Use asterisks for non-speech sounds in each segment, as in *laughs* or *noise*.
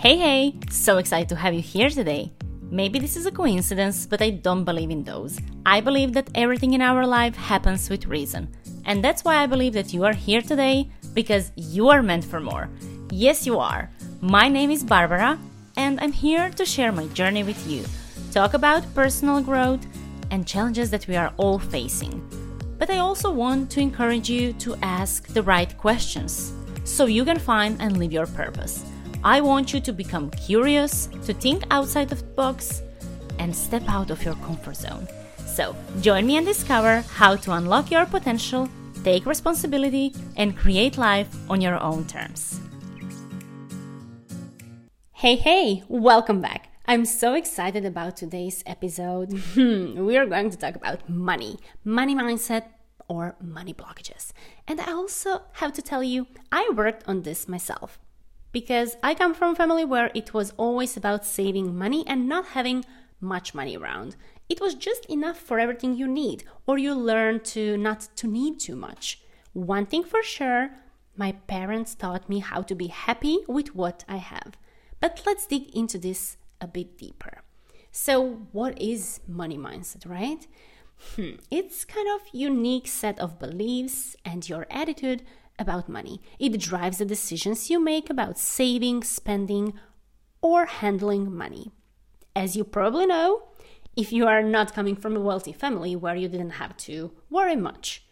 Hey, hey! So excited to have you here today. Maybe this is a coincidence, but I don't believe in those. I believe that everything in our life happens with reason. And that's why I believe that you are here today because you are meant for more. Yes, you are. My name is Barbara, and I'm here to share my journey with you, talk about personal growth and challenges that we are all facing. But I also want to encourage you to ask the right questions so you can find and live your purpose. I want you to become curious, to think outside of the box, and step out of your comfort zone. So, join me and discover how to unlock your potential, take responsibility, and create life on your own terms. Hey, hey, welcome back. I'm so excited about today's episode. *laughs* Hmm, we are going to talk about money, money mindset, or money blockages. And I also have to tell you, I worked on this myself because I come from a family where it was always about saving money and not having much money around. It was just enough for everything you need, or you learn to not to need too much. One thing for sure, my parents taught me how to be happy with what I have. But let's dig into this a bit deeper. So, what is money mindset, right? Hmm. It's kind of unique set of beliefs and your attitude about money. It drives the decisions you make about saving, spending, or handling money. As you probably know, if you are not coming from a wealthy family where you didn't have to worry much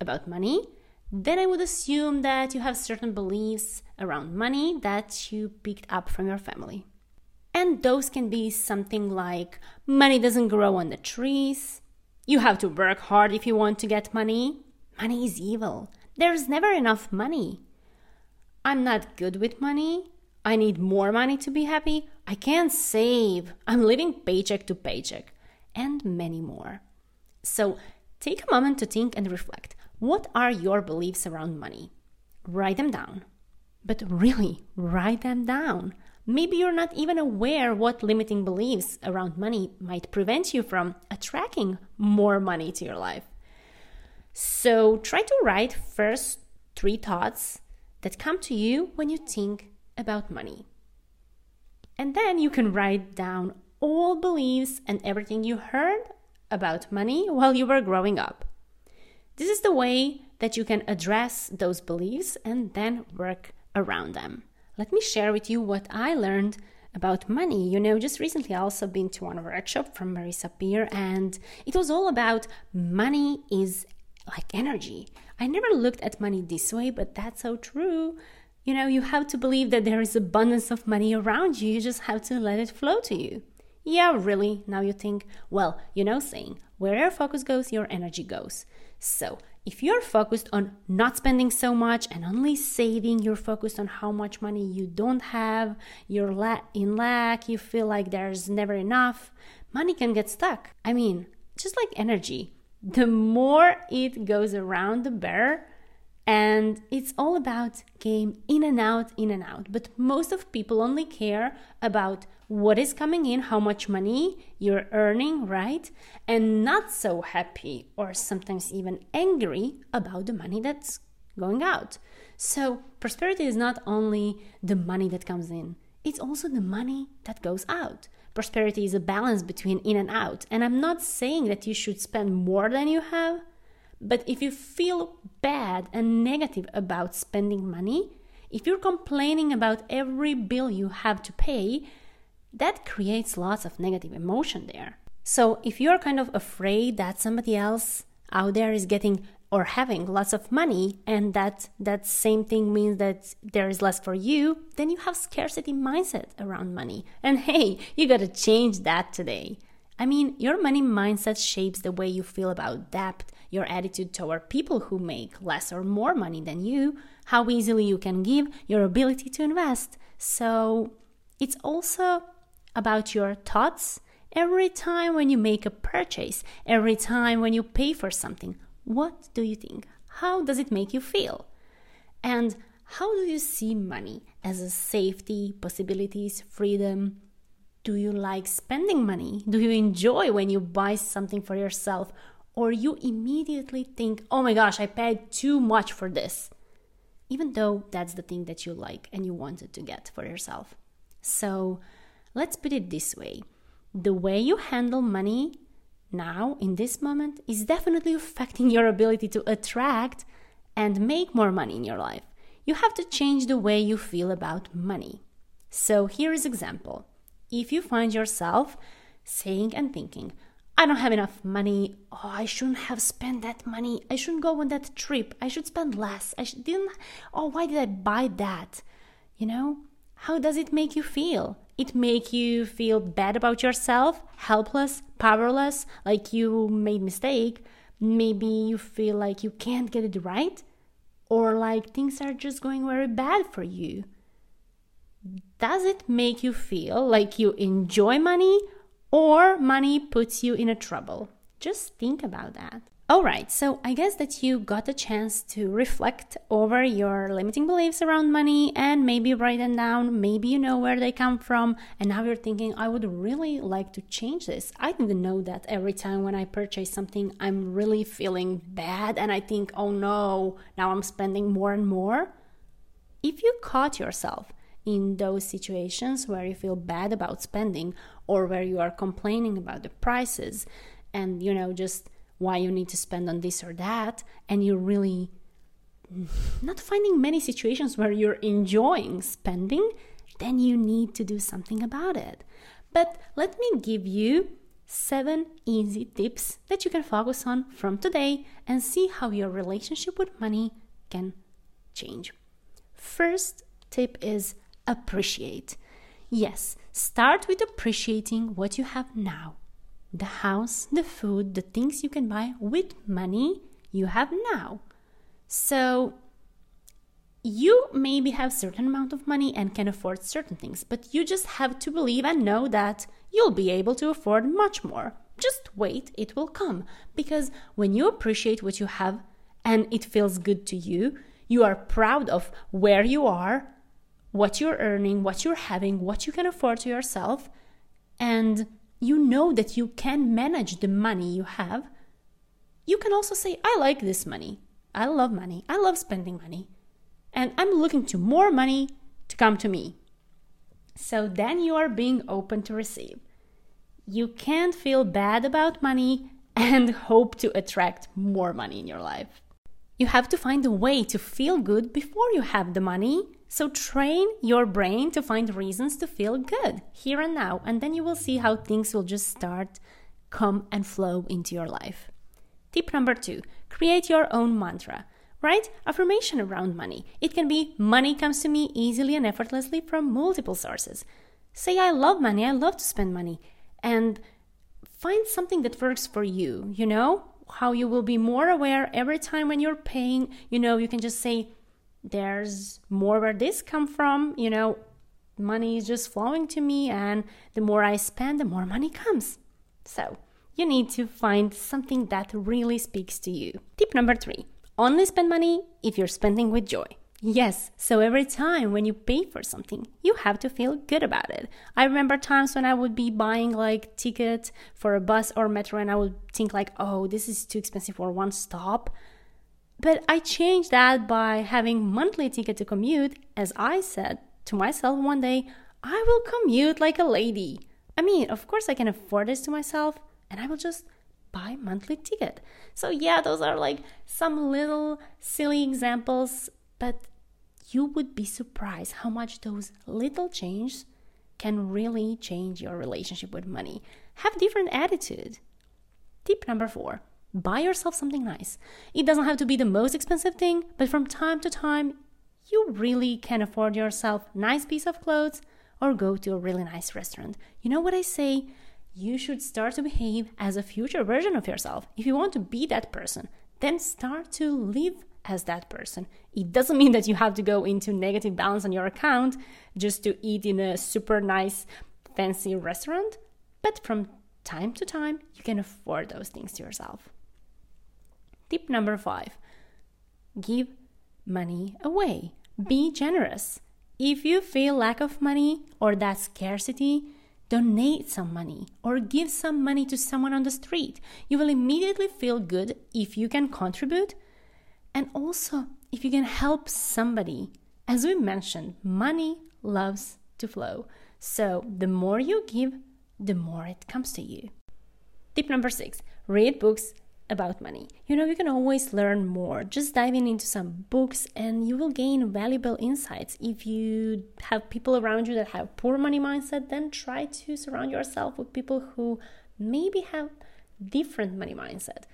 about money, then I would assume that you have certain beliefs around money that you picked up from your family. And those can be something like money doesn't grow on the trees, you have to work hard if you want to get money, money is evil, there's never enough money. I'm not good with money. I need more money to be happy. I can't save. I'm living paycheck to paycheck. And many more. So take a moment to think and reflect. What are your beliefs around money? Write them down. But really, write them down. Maybe you're not even aware what limiting beliefs around money might prevent you from attracting more money to your life. So try to write first three thoughts that come to you when you think about money. And then you can write down all beliefs and everything you heard about money while you were growing up. This is the way that you can address those beliefs and then work around them. Let me share with you what I learned about money. You know, just recently I also been to one workshop from Marisa Peer and it was all about money is like energy. I never looked at money this way, but that's so true. You know, you have to believe that there is abundance of money around you. You just have to let it flow to you. Yeah, really. Now you think, well, you know, saying, where your focus goes, your energy goes. So, if you're focused on not spending so much and only saving, you're focused on how much money you don't have, you're la- in lack, you feel like there's never enough, money can get stuck. I mean, just like energy, the more it goes around the bear and it's all about game in and out in and out. But most of people only care about what is coming in how much money you're earning right? And not so happy or sometimes even angry about the money that's going out. So prosperity is not only the money that comes in it's also the money that goes out prosperity is a balance between in and out. And I'm not saying that you should spend more than you have, but if you feel bad and negative about spending money, if you're complaining about every bill you have to pay, that creates lots of negative emotion there. So if you're kind of afraid that somebody else out there is getting or having lots of money and that that same thing means that there is less for you then you have scarcity mindset around money. And hey you got to change that today. I mean your money mindset shapes the way you feel about debt your attitude toward people who make less or more money than you how easily you can give your ability to invest. So it's also about your thoughts. Every time when you make a purchase every time when you pay for something what do you think? How does it make you feel? And how do you see money as a safety, possibilities, freedom? Do you like spending money? Do you enjoy when you buy something for yourself? Or you immediately think, oh my gosh, I paid too much for this, even though that's the thing that you like and you wanted to get for yourself. So let's put it this way the way you handle money now in this moment is definitely affecting your ability to attract and make more money in your life. You have to change the way you feel about money. So here is example. If you find yourself saying and thinking, I don't have enough money. Oh, I shouldn't have spent that money. I shouldn't go on that trip. I should spend less. I should, didn't. Oh, why did I buy that? You know, how does it make you feel? It make you feel bad about yourself, helpless, powerless, like you made mistake. Maybe you feel like you can't get it right, or like things are just going very bad for you. Does it make you feel like you enjoy money or money puts you in a trouble. Just think about that. Alright, so I guess that you got a chance to reflect over your limiting beliefs around money and maybe write them down. Maybe you know where they come from, and now you're thinking, I would really like to change this. I didn't know that every time when I purchase something, I'm really feeling bad and I think, oh no, now I'm spending more and more. If you caught yourself in those situations where you feel bad about spending or where you are complaining about the prices and you know just why you need to spend on this or that and you're really not finding many situations where you're enjoying spending then you need to do something about it. But let me give you seven easy tips that you can focus on from today and see how your relationship with money can change. First tip is appreciate. Yes, start with appreciating what you have now the house, the food, the things you can buy with money you have now. So, you maybe have certain amount of money and can afford certain things, but you just have to believe and know that you'll be able to afford much more. Just wait, it will come. Because when you appreciate what you have and it feels good to you, you are proud of where you are what you're earning, what you're having, what you can afford to yourself, and you know that you can manage the money you have, you can also say, I like this money. I love money. I love spending money. And I'm looking to more money to come to me. So then you are being open to receive. You can't feel bad about money and *laughs* hope to attract more money in your life. You have to find a way to feel good before you have the money so train your brain to find reasons to feel good here and now, and then you will see how things will just start come and flow into your life. Tip number 2, create your own mantra. Write affirmation around money. It can be money comes to me easily and effortlessly from multiple sources. Say I love money, I love to spend money and find something that works for you, you know? How you will be more aware every time when you're paying, you know, you can just say there's more where this come from you know money is just flowing to me and the more i spend the more money comes so you need to find something that really speaks to you tip number three only spend money if you're spending with joy Yes, so every time when you pay for something, you have to feel good about it. I remember times when I would be buying like ticket for a bus or metro and I would think like, "Oh, this is too expensive for one stop." But I changed that by having monthly ticket to commute as I said to myself one day, I will commute like a lady. I mean, of course I can afford this to myself and I will just buy monthly ticket. So yeah, those are like some little silly examples, but you would be surprised how much those little changes can really change your relationship with money. Have different attitude. Tip number 4 buy yourself something nice. It doesn't have to be the most expensive thing, but from time to time, you really can afford yourself nice piece of clothes or go to a really nice restaurant. You know what I say? You should start to behave as a future version of yourself. If you want to be that person, then start to live as that person. It doesn't mean that you have to go into negative balance on your account just to eat in a super nice fancy restaurant, but from time to time, you can afford those things to yourself. Tip number five give money away. Be generous. If you feel lack of money or that scarcity, donate some money or give some money to someone on the street. You will immediately feel good if you can contribute and also if you can help somebody. As we mentioned, money loves to flow. So the more you give, the more it comes to you. Tip number six read books about money. You know, you can always learn more. Just diving into some books and you will gain valuable insights. If you have people around you that have poor money mindset, then try to surround yourself with people who maybe have different money mindset.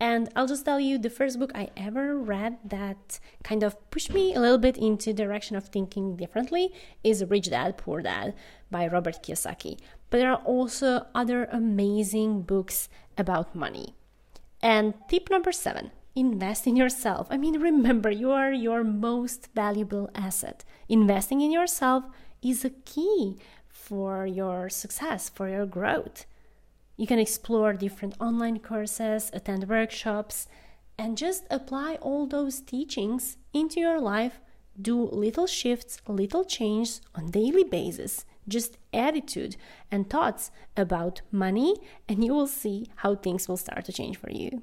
And I'll just tell you the first book I ever read that kind of pushed me a little bit into direction of thinking differently is Rich Dad Poor Dad by Robert Kiyosaki. But there are also other amazing books about money. And tip number 7, invest in yourself. I mean remember you are your most valuable asset. Investing in yourself is a key for your success, for your growth. You can explore different online courses, attend workshops, and just apply all those teachings into your life. Do little shifts, little changes on daily basis, just attitude and thoughts about money, and you will see how things will start to change for you.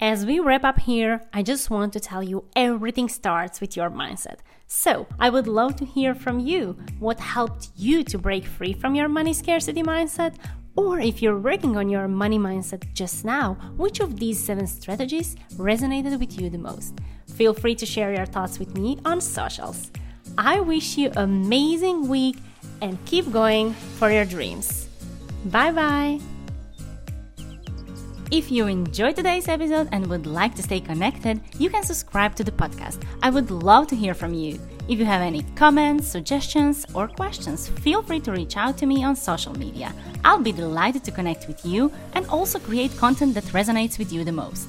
As we wrap up here, I just want to tell you everything starts with your mindset. So, I would love to hear from you what helped you to break free from your money scarcity mindset. Or if you're working on your money mindset just now, which of these seven strategies resonated with you the most? Feel free to share your thoughts with me on socials. I wish you amazing week and keep going for your dreams. Bye bye. If you enjoyed today's episode and would like to stay connected, you can subscribe to the podcast. I would love to hear from you. If you have any comments, suggestions, or questions, feel free to reach out to me on social media. I'll be delighted to connect with you and also create content that resonates with you the most.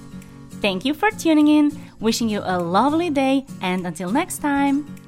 Thank you for tuning in, wishing you a lovely day, and until next time.